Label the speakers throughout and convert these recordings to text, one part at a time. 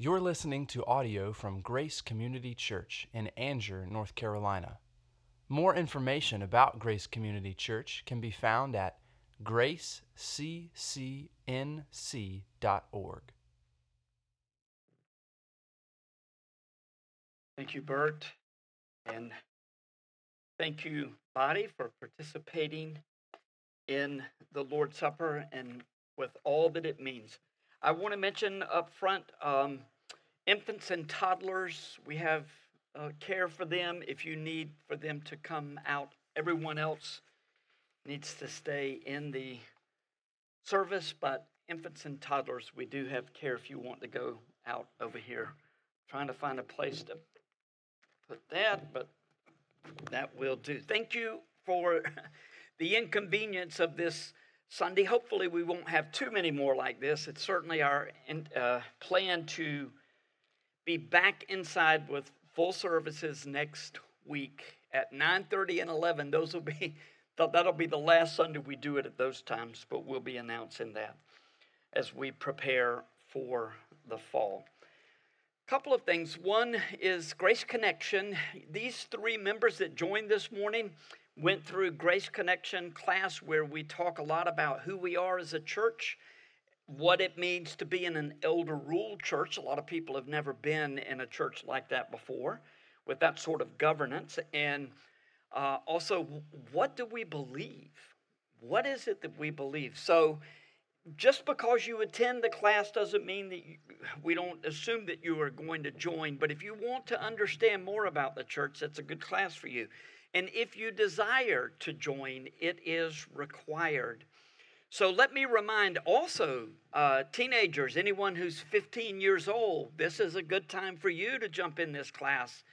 Speaker 1: You're listening to audio from Grace Community Church in Angier, North Carolina. More information about Grace Community Church can be found at graceccnc.org.
Speaker 2: Thank you, Bert. And thank you, body, for participating in the Lord's Supper and with all that it means. I want to mention up front um, infants and toddlers. We have uh, care for them if you need for them to come out. Everyone else needs to stay in the service, but infants and toddlers, we do have care if you want to go out over here. Trying to find a place to put that, but that will do. Thank you for the inconvenience of this Sunday. Hopefully, we won't have too many more like this. It's certainly our uh, plan to be back inside with full services next week at 9:30 and 11. Those will be that'll be the last Sunday we do it at those times, but we'll be announcing that as we prepare for the fall couple of things. One is Grace Connection. These three members that joined this morning went through Grace Connection class where we talk a lot about who we are as a church, what it means to be in an elder ruled church. A lot of people have never been in a church like that before with that sort of governance. And uh, also, what do we believe? What is it that we believe? So, just because you attend the class doesn't mean that you, we don't assume that you are going to join. But if you want to understand more about the church, that's a good class for you. And if you desire to join, it is required. So let me remind also uh, teenagers, anyone who's 15 years old, this is a good time for you to jump in this class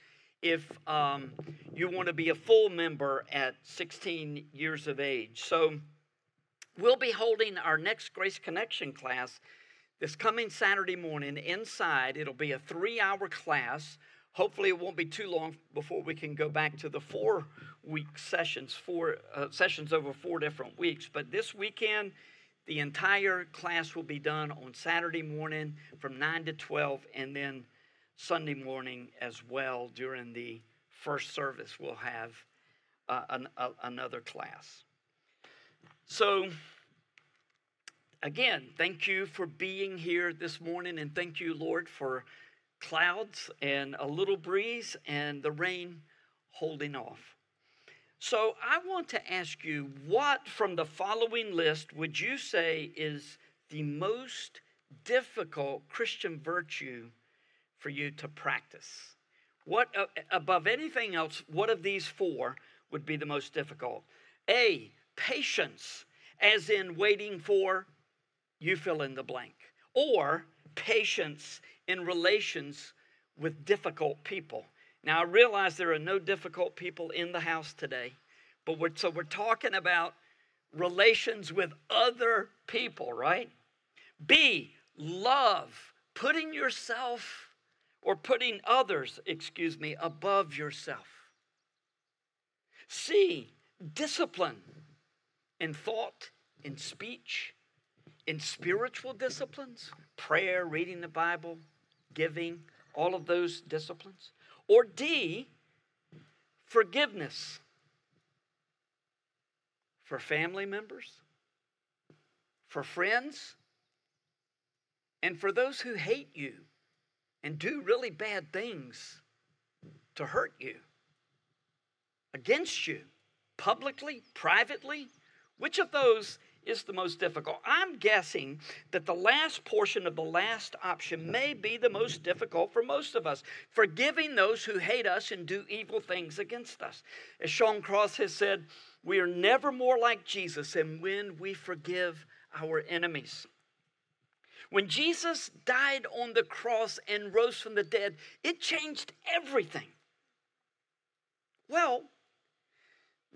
Speaker 2: if um, you want to be a full member at 16 years of age. So We'll be holding our next Grace Connection class this coming Saturday morning inside. It'll be a three hour class. Hopefully, it won't be too long before we can go back to the four week sessions, four uh, sessions over four different weeks. But this weekend, the entire class will be done on Saturday morning from 9 to 12, and then Sunday morning as well during the first service, we'll have uh, an, uh, another class. So, again, thank you for being here this morning, and thank you, Lord, for clouds and a little breeze and the rain holding off. So, I want to ask you what from the following list would you say is the most difficult Christian virtue for you to practice? What, uh, above anything else, what of these four would be the most difficult? A, patience, as in waiting for, you fill in the blank, or patience in relations with difficult people. Now, I realize there are no difficult people in the house today, but we're, so we're talking about relations with other people, right? B, love, putting yourself or putting others, excuse me, above yourself. C, discipline, in thought, in speech, in spiritual disciplines, prayer, reading the Bible, giving, all of those disciplines. Or D, forgiveness for family members, for friends, and for those who hate you and do really bad things to hurt you, against you, publicly, privately, which of those is the most difficult? I'm guessing that the last portion of the last option may be the most difficult for most of us. Forgiving those who hate us and do evil things against us. As Sean Cross has said, we are never more like Jesus than when we forgive our enemies. When Jesus died on the cross and rose from the dead, it changed everything. Well,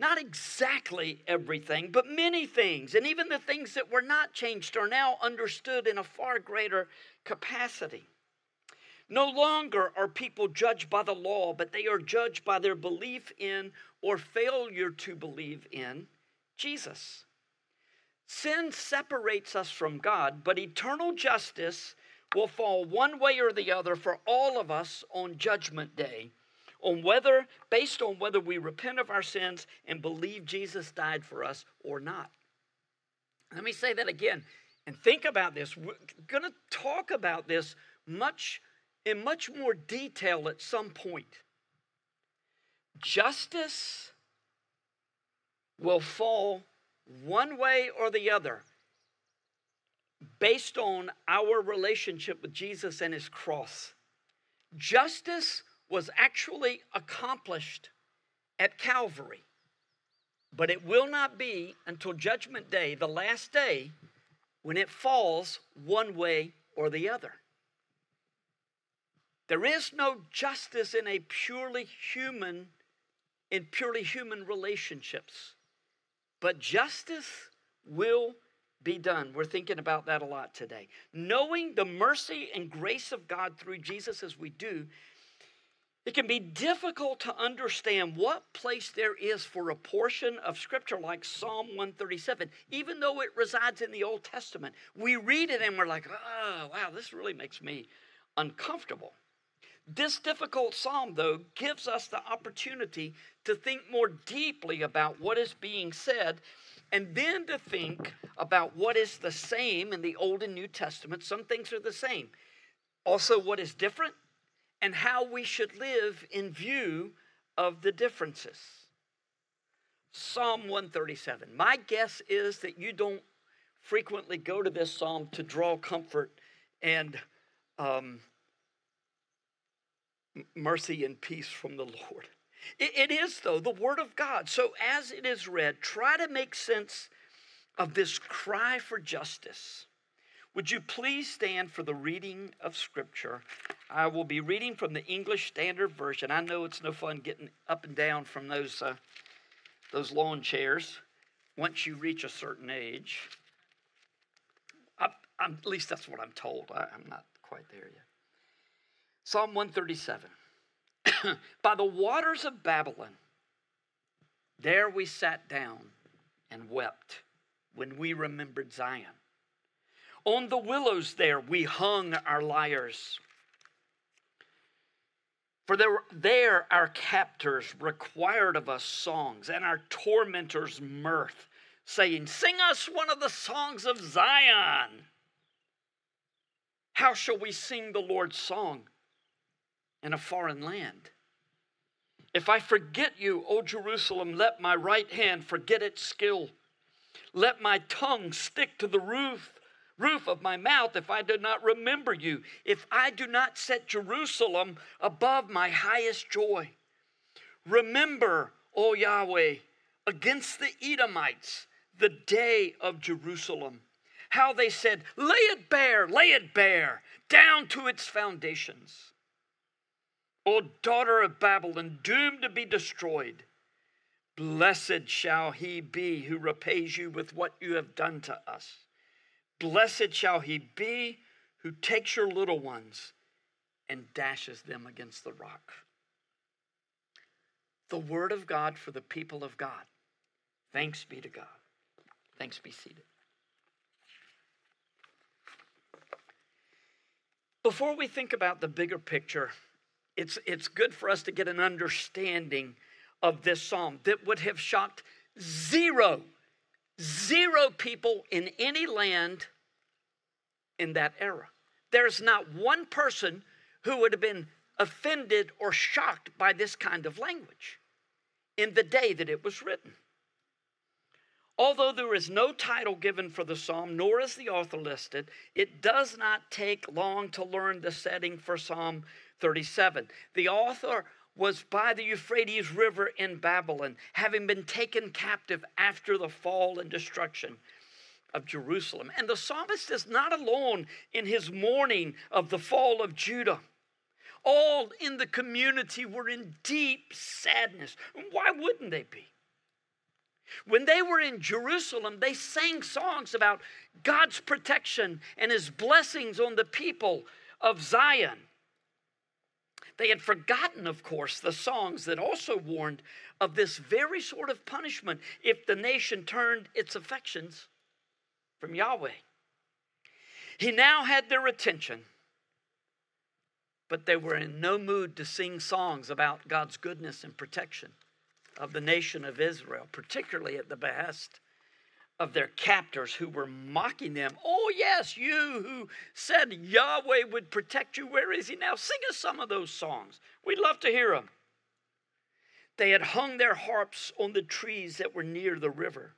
Speaker 2: not exactly everything, but many things. And even the things that were not changed are now understood in a far greater capacity. No longer are people judged by the law, but they are judged by their belief in or failure to believe in Jesus. Sin separates us from God, but eternal justice will fall one way or the other for all of us on Judgment Day, on whether, based on whether we repent of our sins and believe Jesus died for us or not. Let me say that again and think about this. We're going to talk about this much in much more detail at some point. Justice will fall one way or the other based on our relationship with Jesus and his cross. Justice was actually accomplished at Calvary, but it will not be until Judgment Day, the last day, when it falls one way or the other. There is no justice in a purely human in purely human relationships. But justice will be done. We're thinking about that a lot today. Knowing the mercy and grace of God through Jesus as we do, it can be difficult to understand what place there is for a portion of scripture like Psalm 137, even though it resides in the Old Testament. We read it and we're like, oh, wow, this really makes me uncomfortable. This difficult psalm, though, gives us the opportunity to think more deeply about what is being said and then to think about what is the same in the Old and New Testament. Some things are the same. Also, what is different and how we should live in view of the differences. Psalm 137. My guess is that you don't frequently go to this psalm to draw comfort and um, mercy and peace from the Lord. It, it is, though, the Word of God. So as it is read, try to make sense of this cry for justice. Would you please stand for the reading of Scripture? I will be reading from the English Standard Version. I know it's no fun getting up and down from those, uh, those lawn chairs once you reach a certain age. I, at least that's what I'm told. I, I'm not quite there yet. Psalm 137. By the waters of Babylon, there we sat down and wept when we remembered Zion. On the willows there we hung our lyres. For there, there our captors required of us songs, and our tormentors mirth, saying, Sing us one of the songs of Zion. How shall we sing the Lord's song? in a foreign land. If I forget you, O Jerusalem, let my right hand forget its skill. Let my tongue stick to the roof, roof of my mouth if I do not remember you, if I do not set Jerusalem above my highest joy. Remember, O Yahweh, against the Edomites, the day of Jerusalem. How they said, Lay it bare, lay it bare, down to its foundations. O daughter of Babylon, doomed to be destroyed. Blessed shall he be who repays you with what you have done to us. Blessed shall he be who takes your little ones and dashes them against the rock. The word of God for the people of God. Thanks be to God. Thanks be seated. Before we think about the bigger picture, it's, it's good for us to get an understanding of this psalm that would have shocked zero, zero people in any land in that era. There's not one person who would have been offended or shocked by this kind of language in the day that it was written. Although there is no title given for the psalm, nor is the author listed, it does not take long to learn the setting for Psalm 37. The author was by the Euphrates River in Babylon, having been taken captive after the fall and destruction of Jerusalem. And the psalmist is not alone in his mourning of the fall of Judah. All in the community were in deep sadness. Why wouldn't they be? When they were in Jerusalem, they sang songs about God's protection and his blessings on the people of Zion. They had forgotten, of course, the songs that also warned of this very sort of punishment if the nation turned its affections from Yahweh. He now had their attention, but they were in no mood to sing songs about God's goodness and protection of the nation of Israel, particularly at the behest of their captors who were mocking them. Oh, yes, you who said Yahweh would protect you. Where is he now? Sing us some of those songs. We'd love to hear them. They had hung their harps on the trees that were near the river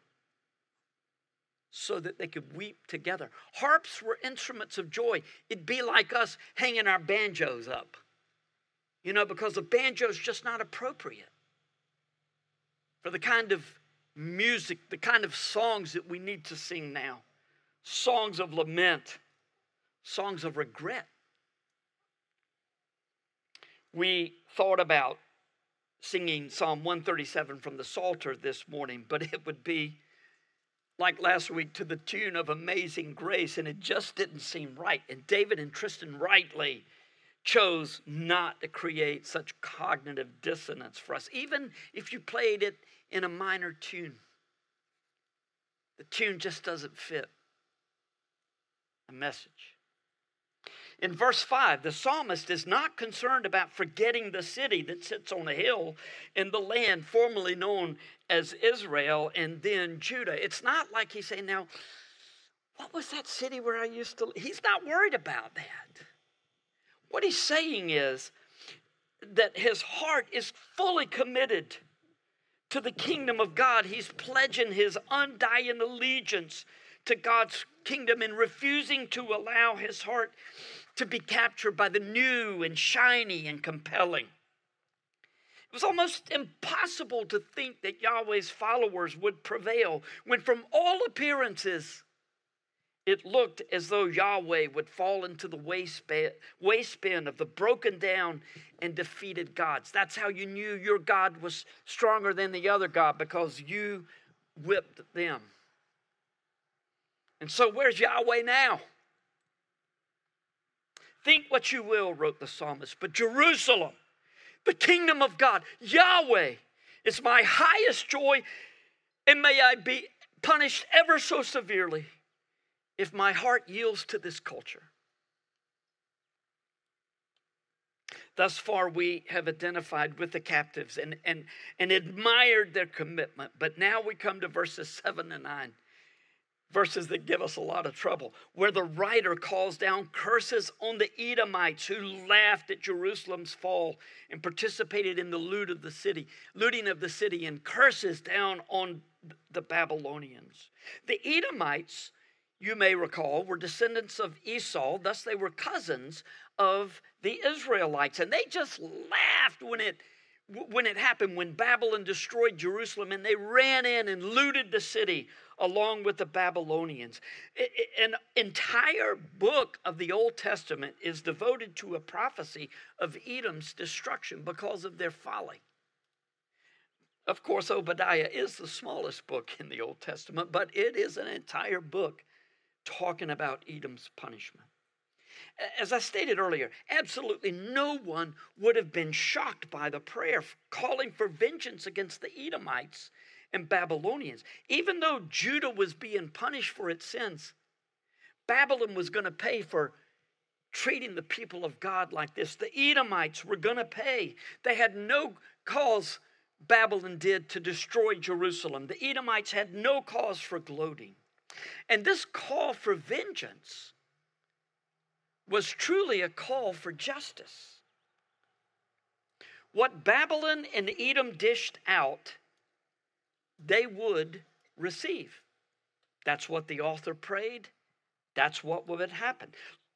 Speaker 2: so that they could weep together. Harps were instruments of joy. It'd be like us hanging our banjos up, you know, because the banjo is just not appropriate for the kind of music, the kind of songs that we need to sing now songs of lament, songs of regret. We thought about singing Psalm 137 from the Psalter this morning, but it would be like last week to the tune of Amazing Grace, and it just didn't seem right. And David and Tristan rightly chose not to create such cognitive dissonance for us, even if you played it in a minor tune. The tune just doesn't fit the message. In verse 5, the psalmist is not concerned about forgetting the city that sits on a hill in the land formerly known as Israel and then Judah. It's not like he's saying, Now, what was that city where I used to live? He's not worried about that. What he's saying is that his heart is fully committed to the kingdom of God. He's pledging his undying allegiance to God's kingdom and refusing to allow his heart to be captured by the new and shiny and compelling. It was almost impossible to think that Yahweh's followers would prevail when, from all appearances, it looked as though Yahweh would fall into the waistband of the broken down and defeated gods. That's how you knew your God was stronger than the other God because you whipped them. And so, where's Yahweh now? Think what you will, wrote the psalmist, but Jerusalem, the kingdom of God, Yahweh, is my highest joy, and may I be punished ever so severely if my heart yields to this culture. Thus far, we have identified with the captives and, and, and admired their commitment. But now we come to verses 7 and 9 verses that give us a lot of trouble, where the writer calls down curses on the Edomites who laughed at Jerusalem's fall and participated in the loot of the city, looting of the city, and curses down on the Babylonians. The Edomites, you may recall, were descendants of Esau, thus they were cousins of the Israelites, and they just laughed when it when it happened, when Babylon destroyed Jerusalem and they ran in and looted the city along with the Babylonians. An entire book of the Old Testament is devoted to a prophecy of Edom's destruction because of their folly. Of course, Obadiah is the smallest book in the Old Testament, but it is an entire book talking about Edom's punishment. As I stated earlier, absolutely no one would have been shocked by the prayer calling for vengeance against the Edomites and Babylonians. Even though Judah was being punished for its sins, Babylon was going to pay for treating the people of God like this. The Edomites were going to pay. They had no cause, Babylon did, to destroy Jerusalem. The Edomites had no cause for gloating. And this call for vengeance was truly a call for justice. What Babylon and Edom dished out, they would receive. That's what the author prayed. That's what would happen.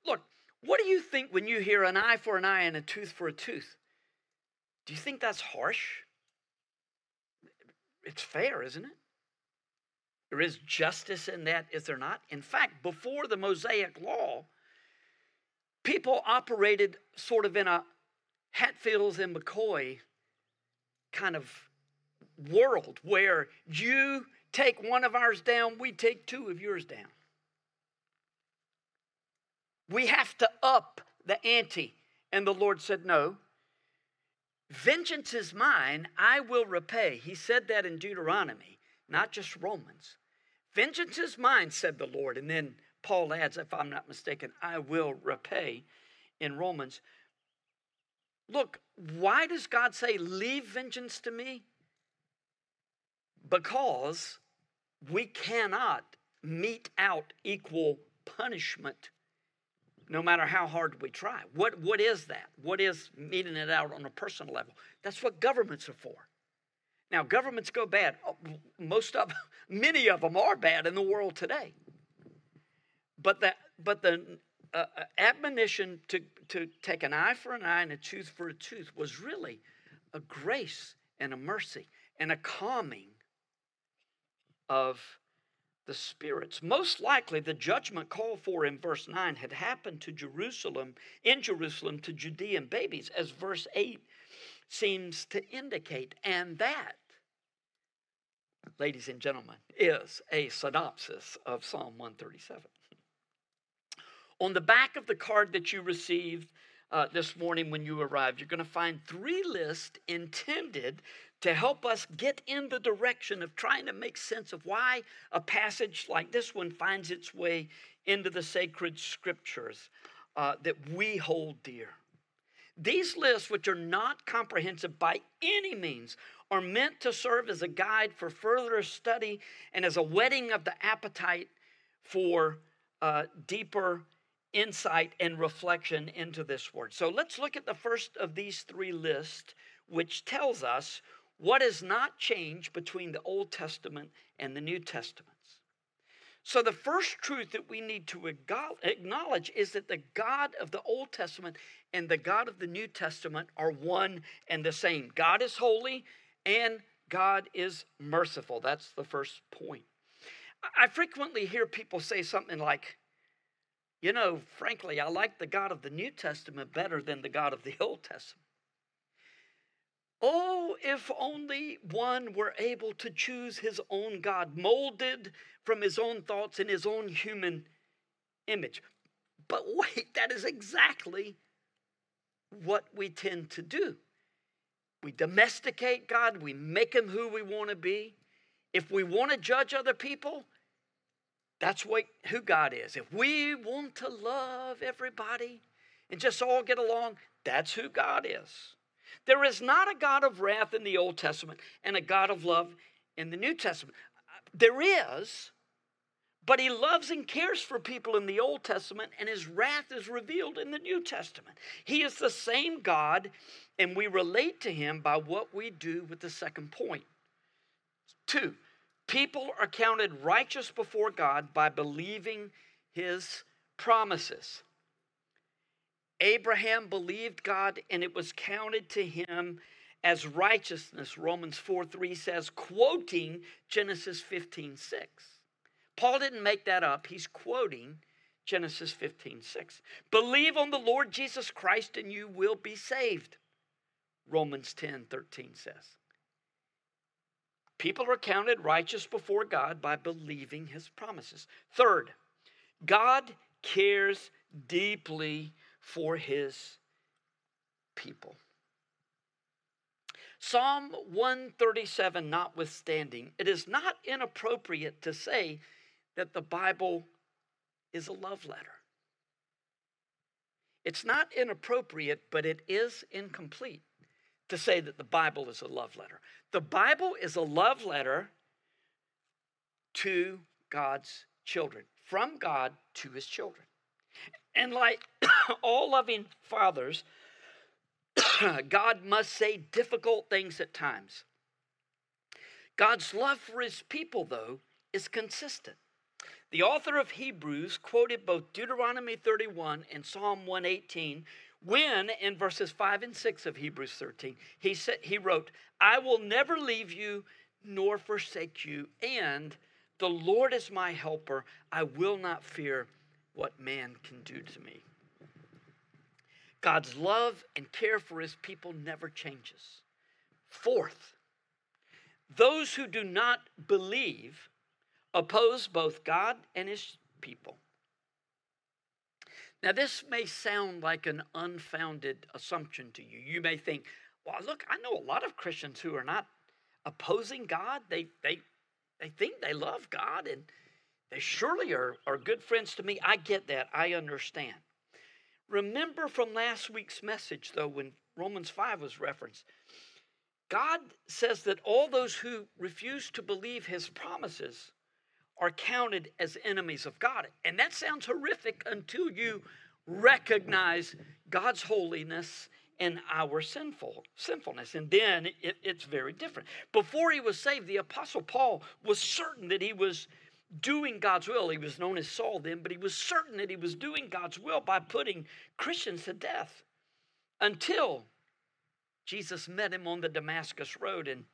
Speaker 2: Look, what do you think when you hear an eye for an eye and a tooth for a tooth? Do you think that's harsh? It's fair, isn't it? There is justice in that, is there not? In fact, before the Mosaic law, people operated sort of in a Hatfields and McCoy kind of world where you take one of ours down, we take two of yours down. We have to up the ante. And the Lord said, No. Vengeance is mine, I will repay. He said that in Deuteronomy, not just Romans. Vengeance is mine, said the Lord. And then Paul adds, if I'm not mistaken, I will repay in Romans. Look, why does God say, Leave vengeance to me? Because we cannot mete out equal punishment no matter how hard we try. What, what is that? What is meeting it out on a personal level? That's what governments are for. Now, governments go bad. Oh, most of, many of them are bad in the world today. But the, but the uh, uh, admonition to, to take an eye for an eye and a tooth for a tooth was really a grace and a mercy and a calming of the spirits. Most likely, the judgment called for in verse 9 had happened to Jerusalem, in Jerusalem, to Judean babies, as verse 8 seems to indicate. And that, ladies and gentlemen, is a synopsis of Psalm 137. On the back of the card that you received uh, this morning when you arrived, you're going to find three lists intended to help us get in the direction of trying to make sense of why a passage like this one finds its way into the sacred scriptures uh, that we hold dear. These lists, which are not comprehensive by any means, are meant to serve as a guide for further study and as a whetting of the appetite for uh, deeper insight and reflection into this word. So let's look at the first of these three lists, which tells us what has not changed between the Old Testament and the New Testaments. So, the first truth that we need to acknowledge is that the God of the Old Testament and the God of the New Testament are one and the same. God is holy and God is merciful. That's the first point. I frequently hear people say something like, you know, frankly, I like the God of the New Testament better than the God of the Old Testament. Oh, if only one were able to choose his own God, molded from his own thoughts and his own human image. But wait, that is exactly what we tend to do. We domesticate God, we make him who we want to be. If we want to judge other people, that's what, who God is. If we want to love everybody and just all get along, that's who God is. There is not a God of wrath in the Old Testament and a God of love in the New Testament. There is, but he loves and cares for people in the Old Testament, and his wrath is revealed in the New Testament. He is the same God, and we relate to him by what we do with the second point. Two, people are counted righteous before God by believing his promises. Abraham believed God and it was counted to him as righteousness, Romans 4 3 says, quoting Genesis 15 6. Paul didn't make that up, he's quoting Genesis 15 6. Believe on the Lord Jesus Christ and you will be saved, Romans 10 13 says. People are counted righteous before God by believing his promises. Third, God cares deeply for his people. Psalm 137 notwithstanding, it is not inappropriate to say that the Bible is a love letter. It's not inappropriate, but it is incomplete to say that the Bible is a love letter. The Bible is a love letter to God's children, from God to his children. And like all loving fathers, God must say difficult things at times. God's love for his people, though, is consistent. The author of Hebrews quoted both Deuteronomy 31 and Psalm 118 when, in verses 5 and 6 of Hebrews 13, he, said, he wrote, I will never leave you nor forsake you, and the Lord is my helper. I will not fear what man can do to me. God's love and care for his people never changes. Fourth, those who do not believe oppose both God and his people. Now, this may sound like an unfounded assumption to you. You may think, well, look, I know a lot of Christians who are not opposing God. They, they, they think they love God and they surely are, are good friends to me. I get that. I understand. Remember from last week's message, though, when Romans 5 was referenced. God says that all those who refuse to believe his promises are counted as enemies of God. And that sounds horrific until you recognize God's holiness and our sinful sinfulness. And then it, it's very different. Before he was saved the apostle paul was certain that he was doing god's will. He was known as saul then but he was certain that he was doing god's will by putting christians to death until jesus met him on the damascus road and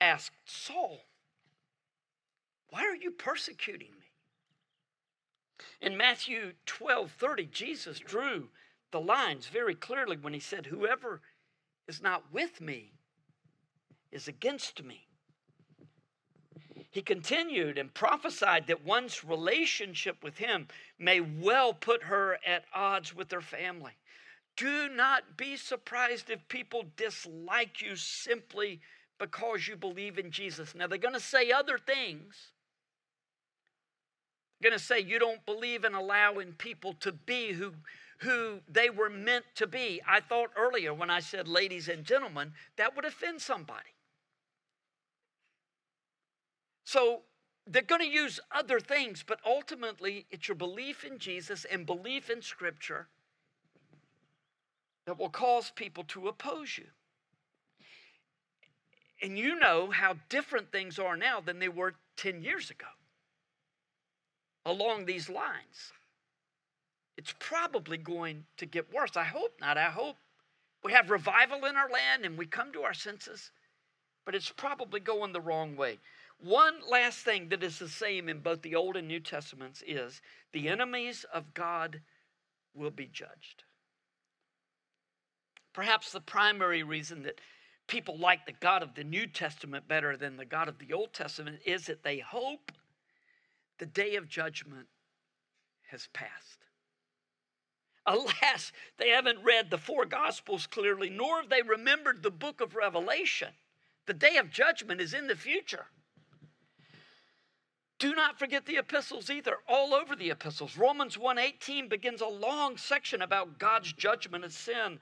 Speaker 2: asked saul why are you persecuting me? In Matthew 12 30, Jesus drew the lines very clearly when he said, Whoever is not with me is against me. He continued and prophesied that one's relationship with him may well put her at odds with her family. Do not be surprised if people dislike you simply because you believe in Jesus. Now, they're going to say other things, going to say you don't believe in allowing people to be who who they were meant to be. I thought earlier when I said ladies and gentlemen, that would offend somebody. So they're going to use other things, but ultimately it's your belief in Jesus and belief in Scripture that will cause people to oppose you. And you know how different things are now than they were 10 years ago along these lines. It's probably going to get worse. I hope not. I hope we have revival in our land and we come to our senses, but it's probably going the wrong way. One last thing that is the same in both the Old and New Testaments is the enemies of God will be judged. Perhaps the primary reason that people like the God of the New Testament better than the God of the Old Testament is that they hope the day of judgment has passed. Alas, they haven't read the four Gospels clearly, nor have they remembered the book of Revelation. The day of judgment is in the future. Do not forget the epistles either, all over the epistles. Romans 1:18 begins a long section about God's judgment of sin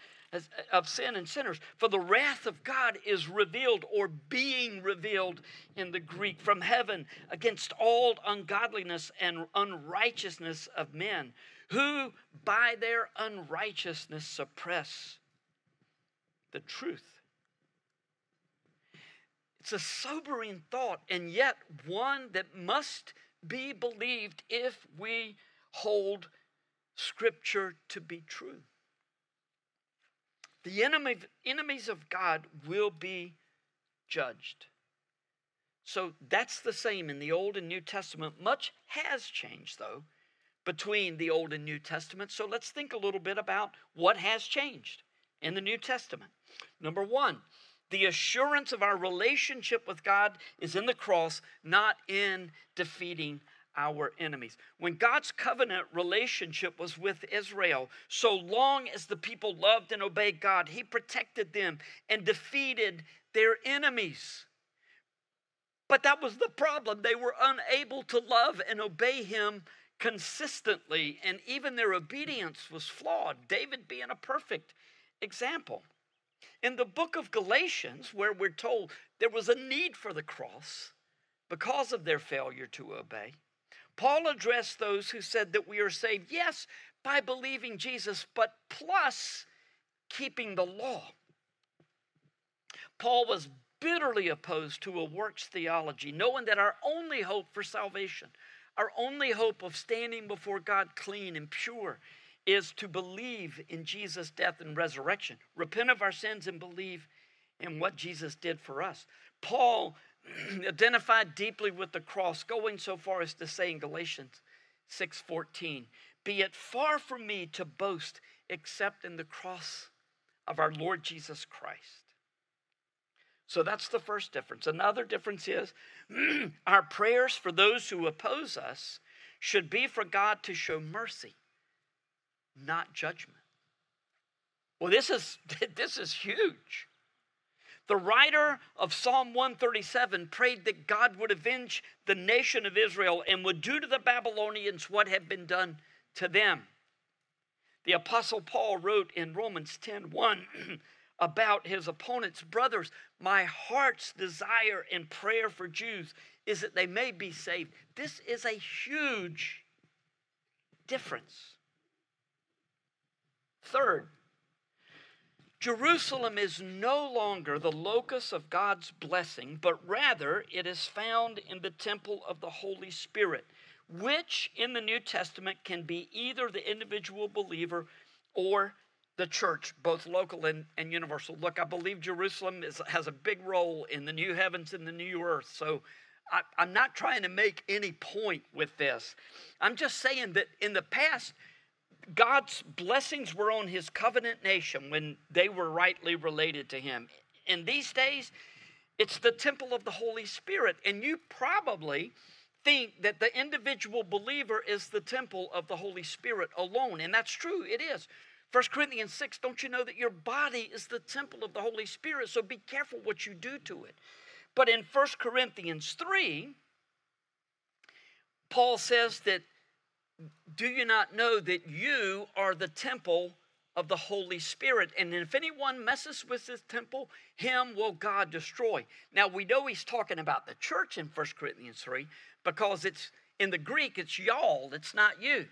Speaker 2: of sin and sinners. For the wrath of God is revealed or being revealed in the Greek from heaven against all ungodliness and unrighteousness of men who by their unrighteousness suppress the truth. It's a sobering thought, and yet one that must be believed if we hold Scripture to be true. The enemy, enemies of God will be judged. So that's the same in the Old and New Testament. Much has changed, though, between the Old and New Testament. So let's think a little bit about what has changed in the New Testament. Number one, the assurance of our relationship with God is in the cross, not in defeating our enemies. When God's covenant relationship was with Israel, so long as the people loved and obeyed God, He protected them and defeated their enemies. But that was the problem. They were unable to love and obey Him consistently, and even their obedience was flawed, David being a perfect example. In the book of Galatians, where we're told there was a need for the cross because of their failure to obey, Paul addressed those who said that we are saved, yes, by believing Jesus, but plus keeping the law. Paul was bitterly opposed to a works theology, knowing that our only hope for salvation, our only hope of standing before God clean and pure, is to believe in Jesus' death and resurrection, repent of our sins, and believe in what Jesus did for us. Paul identified deeply with the cross, going so far as to say in Galatians 6:14, "Be it far from me to boast except in the cross of our Lord Jesus Christ." So that's the first difference. Another difference is our prayers for those who oppose us should be for God to show mercy, not judgment. Well, this is this is huge. The writer of Psalm 137 prayed that God would avenge the nation of Israel and would do to the Babylonians what had been done to them. The Apostle Paul wrote in Romans 10 1 about his opponents, Brothers, my heart's desire and prayer for Jews is that they may be saved. This is a huge difference. Third, Jerusalem is no longer the locus of God's blessing, but rather it is found in the temple of the Holy Spirit, which in the New Testament can be either the individual believer or the church, both local and, and universal. Look, I believe Jerusalem is, has a big role in the new heavens and the new earth. So I, I'm not trying to make any point with this. I'm just saying that in the past, God's blessings were on his covenant nation when they were rightly related to him. In these days, it's the temple of the Holy Spirit. And you probably think that the individual believer is the temple of the Holy Spirit alone. And that's true, it is. 1 Corinthians 6, don't you know that your body is the temple of the Holy Spirit? So be careful what you do to it. But in 1 Corinthians 3, Paul says that do you not know that you are the temple of the Holy Spirit? And if anyone messes with this temple, him will God destroy. Now we know he's talking about the church in 1 Corinthians 3 because it's in the Greek, it's y'all, it's not you.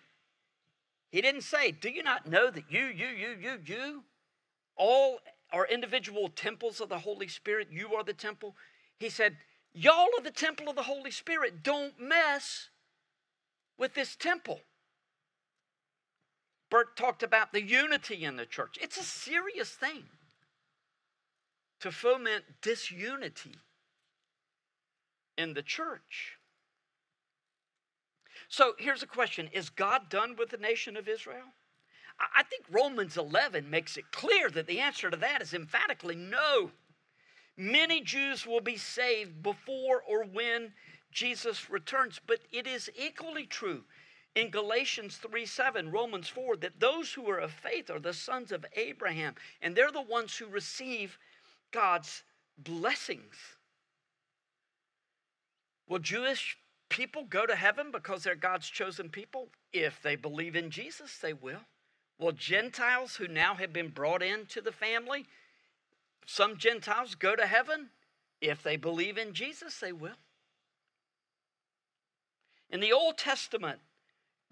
Speaker 2: He didn't say, Do you not know that you, you, you, you, you, all are individual temples of the Holy Spirit? You are the temple. He said, Y'all are the temple of the Holy Spirit. Don't mess with this temple. Bert talked about the unity in the church. It's a serious thing to foment disunity in the church. So here's a question Is God done with the nation of Israel? I think Romans 11 makes it clear that the answer to that is emphatically no. Many Jews will be saved before or when Jesus returns, but it is equally true in Galatians 3 7, Romans 4, that those who are of faith are the sons of Abraham, and they're the ones who receive God's blessings. Will Jewish people go to heaven because they're God's chosen people? If they believe in Jesus, they will. Will Gentiles who now have been brought into the family, some Gentiles go to heaven? If they believe in Jesus, they will. In the Old Testament,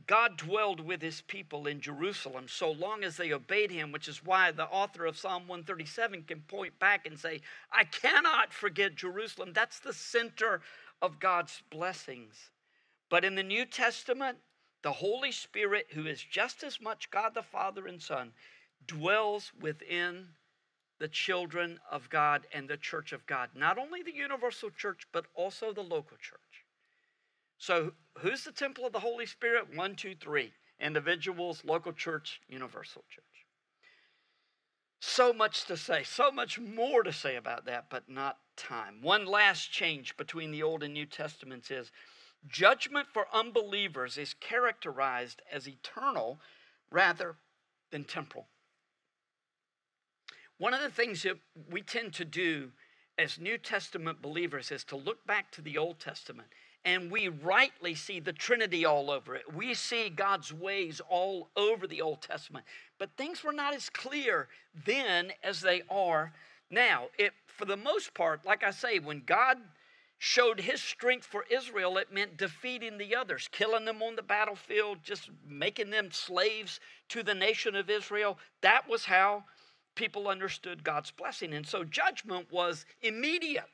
Speaker 2: God dwelled with his people in Jerusalem so long as they obeyed him, which is why the author of Psalm 137 can point back and say, I cannot forget Jerusalem. That's the center of God's blessings. But in the New Testament, the Holy Spirit, who is just as much God the Father and Son, dwells within the children of God and the church of God. Not only the universal church, but also the local church. So, who's the temple of the Holy Spirit? One, two, three. Individuals, local church, universal church. So much to say, so much more to say about that, but not time. One last change between the Old and New Testaments is judgment for unbelievers is characterized as eternal rather than temporal. One of the things that we tend to do as New Testament believers is to look back to the Old Testament and we rightly see the Trinity all over it. We see God's ways all over the Old Testament. But things were not as clear then as they are now. It, for the most part, like I say, when God showed his strength for Israel, it meant defeating the others, killing them on the battlefield, just making them slaves to the nation of Israel. That was how people understood God's blessing. And so judgment was immediate.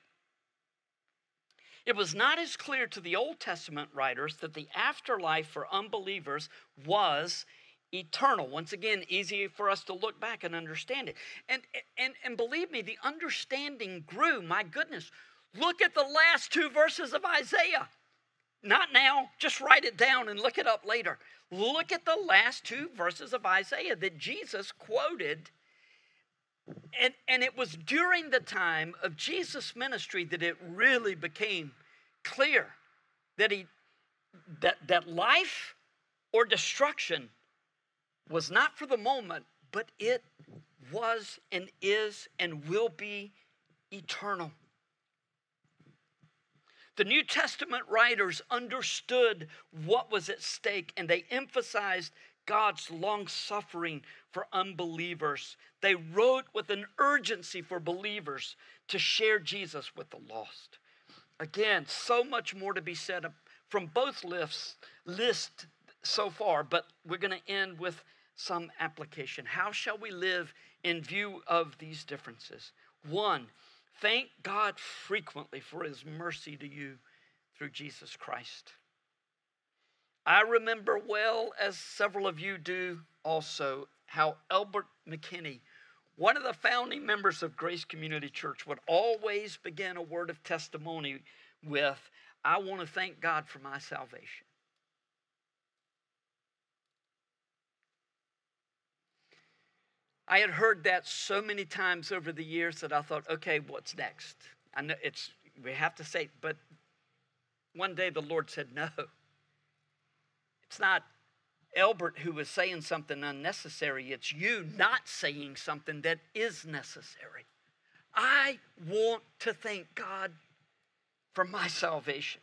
Speaker 2: It was not as clear to the Old Testament writers that the afterlife for unbelievers was eternal. Once again, easy for us to look back and understand it. And, and, and believe me, the understanding grew. My goodness, look at the last two verses of Isaiah. Not now, just write it down and look it up later. Look at the last two verses of Isaiah that Jesus quoted and, and it was during the time of Jesus' ministry that it really became clear that, he, that, that life or destruction was not for the moment, but it was and is and will be eternal. The New Testament writers understood what was at stake and they emphasized God's long suffering for unbelievers. They wrote with an urgency for believers to share Jesus with the lost. Again, so much more to be said from both lists, list so far, but we're going to end with some application. How shall we live in view of these differences? One, thank God frequently for his mercy to you through Jesus Christ. I remember well, as several of you do also, how Albert McKinney, one of the founding members of Grace Community Church, would always begin a word of testimony with, I want to thank God for my salvation. I had heard that so many times over the years that I thought, okay, what's next? I know it's we have to say, but one day the Lord said, no. It's not Albert who was saying something unnecessary, it's you not saying something that is necessary. I want to thank God for my salvation.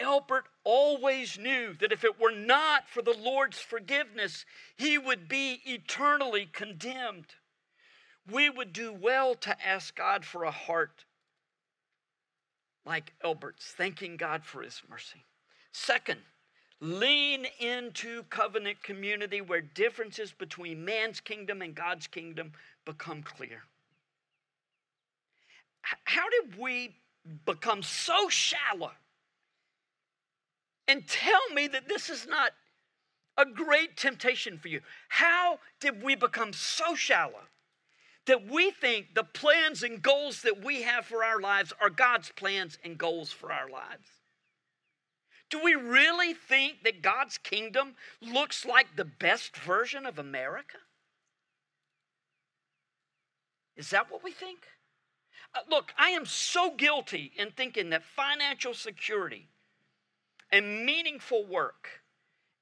Speaker 2: Albert always knew that if it were not for the Lord's forgiveness, he would be eternally condemned. We would do well to ask God for a heart like Albert's, thanking God for his mercy. Second, lean into covenant community where differences between man's kingdom and God's kingdom become clear. How did we become so shallow? And tell me that this is not a great temptation for you. How did we become so shallow that we think the plans and goals that we have for our lives are God's plans and goals for our lives? Do we really think that God's kingdom looks like the best version of America? Is that what we think? Uh, look, I am so guilty in thinking that financial security and meaningful work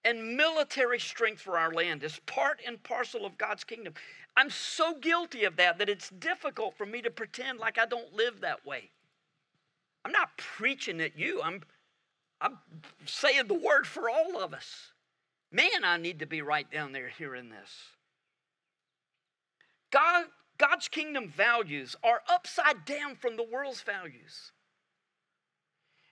Speaker 2: and military strength for our land is part and parcel of God's kingdom. I'm so guilty of that that it's difficult for me to pretend like I don't live that way. I'm not preaching at you. I'm I'm saying the word for all of us. Man, I need to be right down there hearing this. God, God's kingdom values are upside down from the world's values.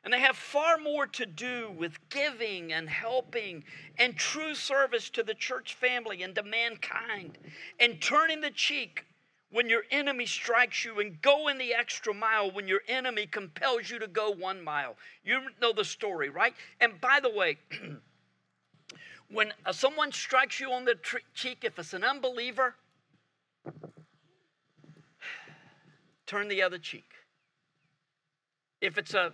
Speaker 2: And they have far more to do with giving and helping and true service to the church family and to mankind and turning the cheek when your enemy strikes you and go in the extra mile when your enemy compels you to go one mile. You know the story, right? And by the way, when uh, someone strikes you on the cheek, if it's an unbeliever, turn the other cheek. If it's a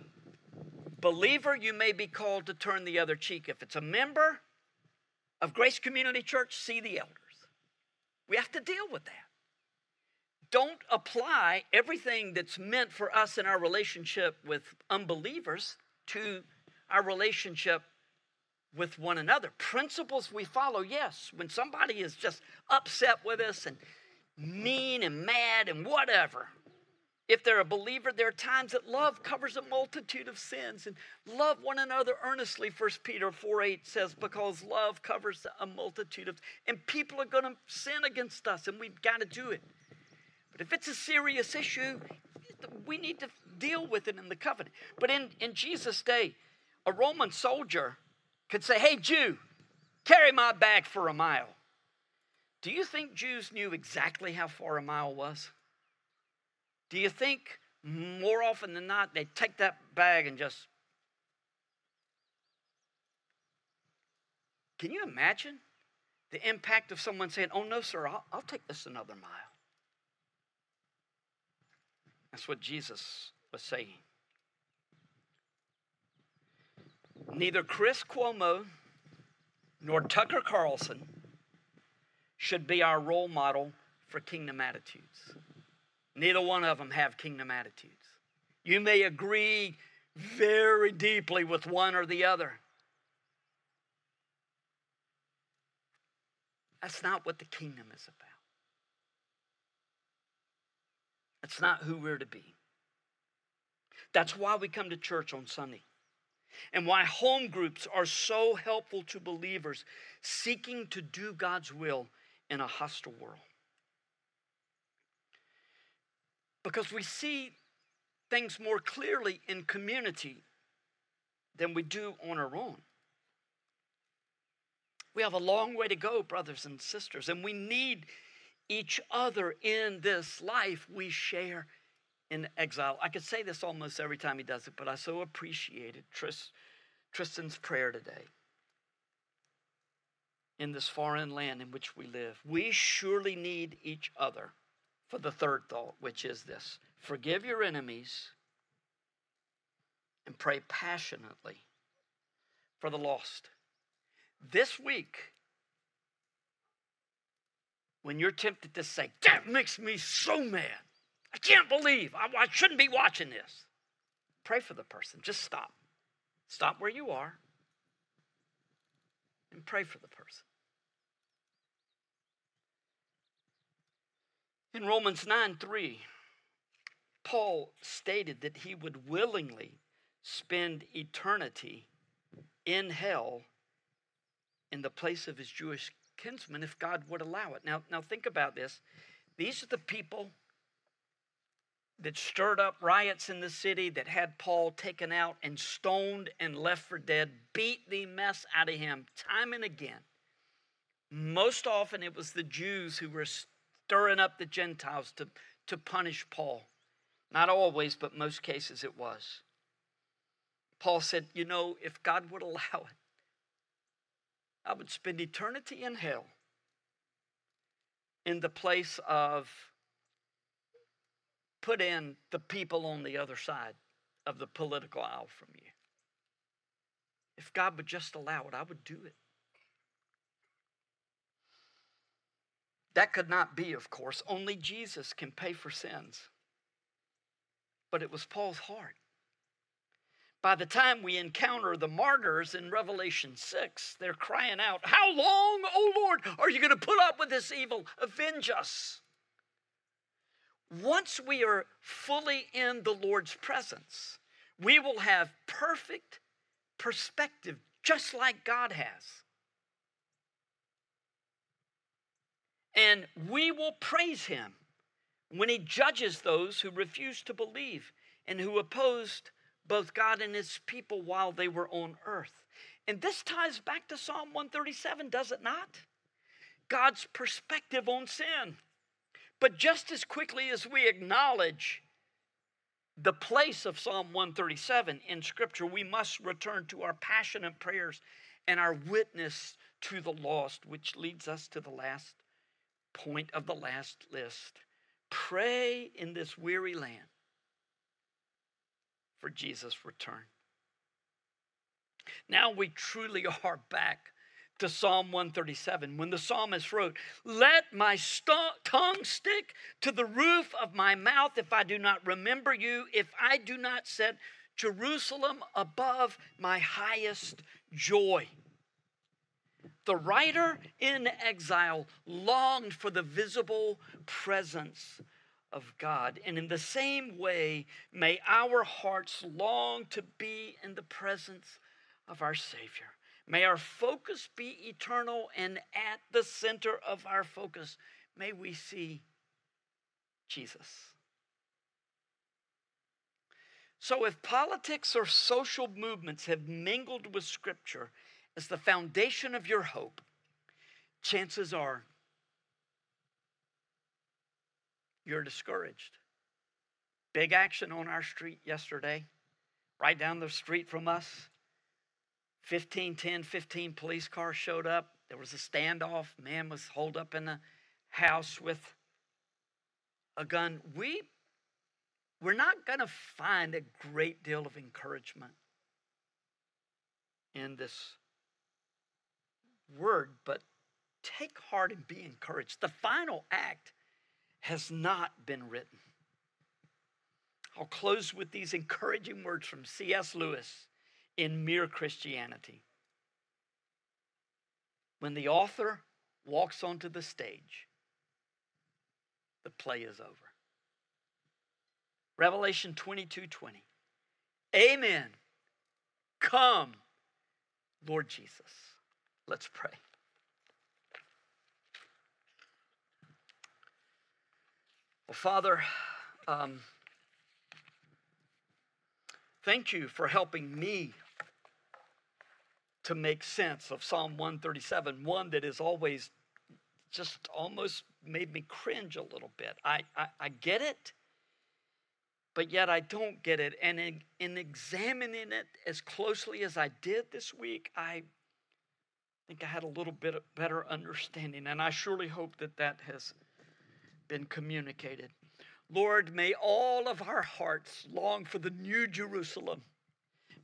Speaker 2: believer, you may be called to turn the other cheek. If it's a member of Grace Community Church, see the elders. We have to deal with that don't apply everything that's meant for us in our relationship with unbelievers to our relationship with one another. Principles we follow, yes. When somebody is just upset with us and mean and mad and whatever, if they're a believer, there are times that love covers a multitude of sins and love one another earnestly. 1 Peter 4 8 says, because love covers a multitude of, and people are going to sin against us and we've got to do it. But if it's a serious issue, we need to deal with it in the covenant. But in, in Jesus' day, a Roman soldier could say, Hey, Jew, carry my bag for a mile. Do you think Jews knew exactly how far a mile was? Do you think more often than not they take that bag and just. Can you imagine the impact of someone saying, Oh, no, sir, I'll, I'll take this another mile? That's what Jesus was saying. Neither Chris Cuomo nor Tucker Carlson should be our role model for kingdom attitudes. Neither one of them have kingdom attitudes. You may agree very deeply with one or the other. That's not what the kingdom is about. That's not who we're to be. That's why we come to church on Sunday. and why home groups are so helpful to believers seeking to do God's will in a hostile world. Because we see things more clearly in community than we do on our own. We have a long way to go, brothers and sisters, and we need each other in this life we share in exile. I could say this almost every time he does it, but I so appreciated Tris, Tristan's prayer today. In this foreign land in which we live, we surely need each other for the third thought, which is this forgive your enemies and pray passionately for the lost. This week, when you're tempted to say, That makes me so mad, I can't believe I, I shouldn't be watching this, pray for the person. Just stop. Stop where you are and pray for the person. In Romans 9 3, Paul stated that he would willingly spend eternity in hell in the place of his Jewish kinsmen if God would allow it. Now, now think about this. These are the people that stirred up riots in the city, that had Paul taken out and stoned and left for dead, beat the mess out of him time and again. Most often it was the Jews who were stirring up the Gentiles to, to punish Paul. Not always, but most cases it was. Paul said, You know, if God would allow it, I would spend eternity in hell in the place of put in the people on the other side of the political aisle from you. If God would just allow it, I would do it. That could not be, of course. Only Jesus can pay for sins. But it was Paul's heart. By the time we encounter the martyrs in Revelation 6, they're crying out, How long, O Lord, are you going to put up with this evil? Avenge us. Once we are fully in the Lord's presence, we will have perfect perspective, just like God has. And we will praise Him when He judges those who refuse to believe and who opposed both God and his people while they were on earth. And this ties back to Psalm 137, does it not? God's perspective on sin. But just as quickly as we acknowledge the place of Psalm 137 in Scripture, we must return to our passionate prayers and our witness to the lost, which leads us to the last point of the last list. Pray in this weary land for Jesus' return. Now we truly are back to Psalm 137 when the psalmist wrote, Let my st- tongue stick to the roof of my mouth if I do not remember you, if I do not set Jerusalem above my highest joy. The writer in exile longed for the visible presence of God. And in the same way, may our hearts long to be in the presence of our Savior. May our focus be eternal, and at the center of our focus, may we see Jesus. So, if politics or social movements have mingled with Scripture as the foundation of your hope, chances are you're discouraged. Big action on our street yesterday, right down the street from us. 15, 10, 15 police cars showed up. There was a standoff. Man was holed up in the house with a gun. We, we're not going to find a great deal of encouragement in this word, but take heart and be encouraged. The final act has not been written. I'll close with these encouraging words from C.S. Lewis in Mere Christianity. When the author walks onto the stage, the play is over. Revelation 22 20. Amen. Come, Lord Jesus. Let's pray. Well, Father, um, thank you for helping me to make sense of Psalm 137, one that has always just almost made me cringe a little bit. I, I, I get it, but yet I don't get it. And in, in examining it as closely as I did this week, I think I had a little bit better understanding. And I surely hope that that has been communicated. Lord, may all of our hearts long for the new Jerusalem.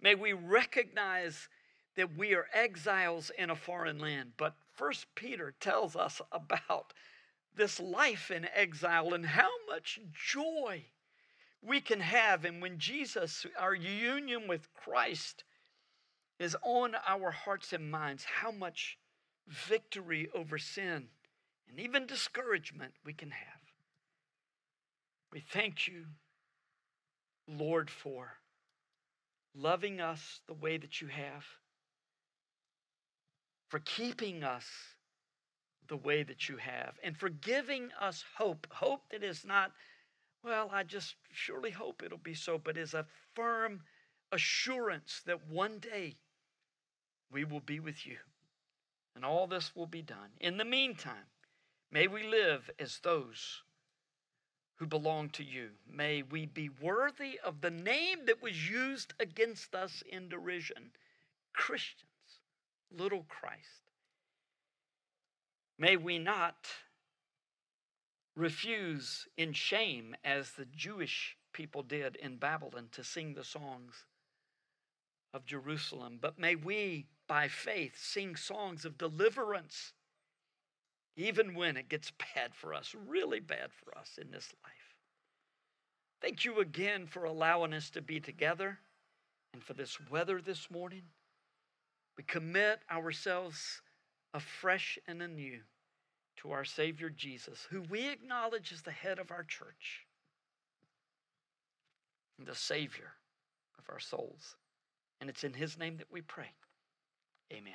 Speaker 2: May we recognize that we are exiles in a foreign land. But First Peter tells us about this life in exile and how much joy we can have. And when Jesus, our union with Christ, is on our hearts and minds, how much victory over sin and even discouragement we can have. We thank you, Lord, for loving us the way that you have for keeping us the way that you have and for giving us hope. Hope that is not, well, I just surely hope it'll be so, but is a firm assurance that one day we will be with you and all this will be done. In the meantime, may we live as those who belong to you. May we be worthy of the name that was used against us in derision Christians, little Christ. May we not refuse in shame, as the Jewish people did in Babylon, to sing the songs of Jerusalem, but may we, by faith, sing songs of deliverance, even when it gets bad for us, really bad for us in this life. Thank you again for allowing us to be together and for this weather this morning. We commit ourselves afresh and anew to our Savior Jesus, who we acknowledge as the head of our church and the Savior of our souls. And it's in His name that we pray. Amen.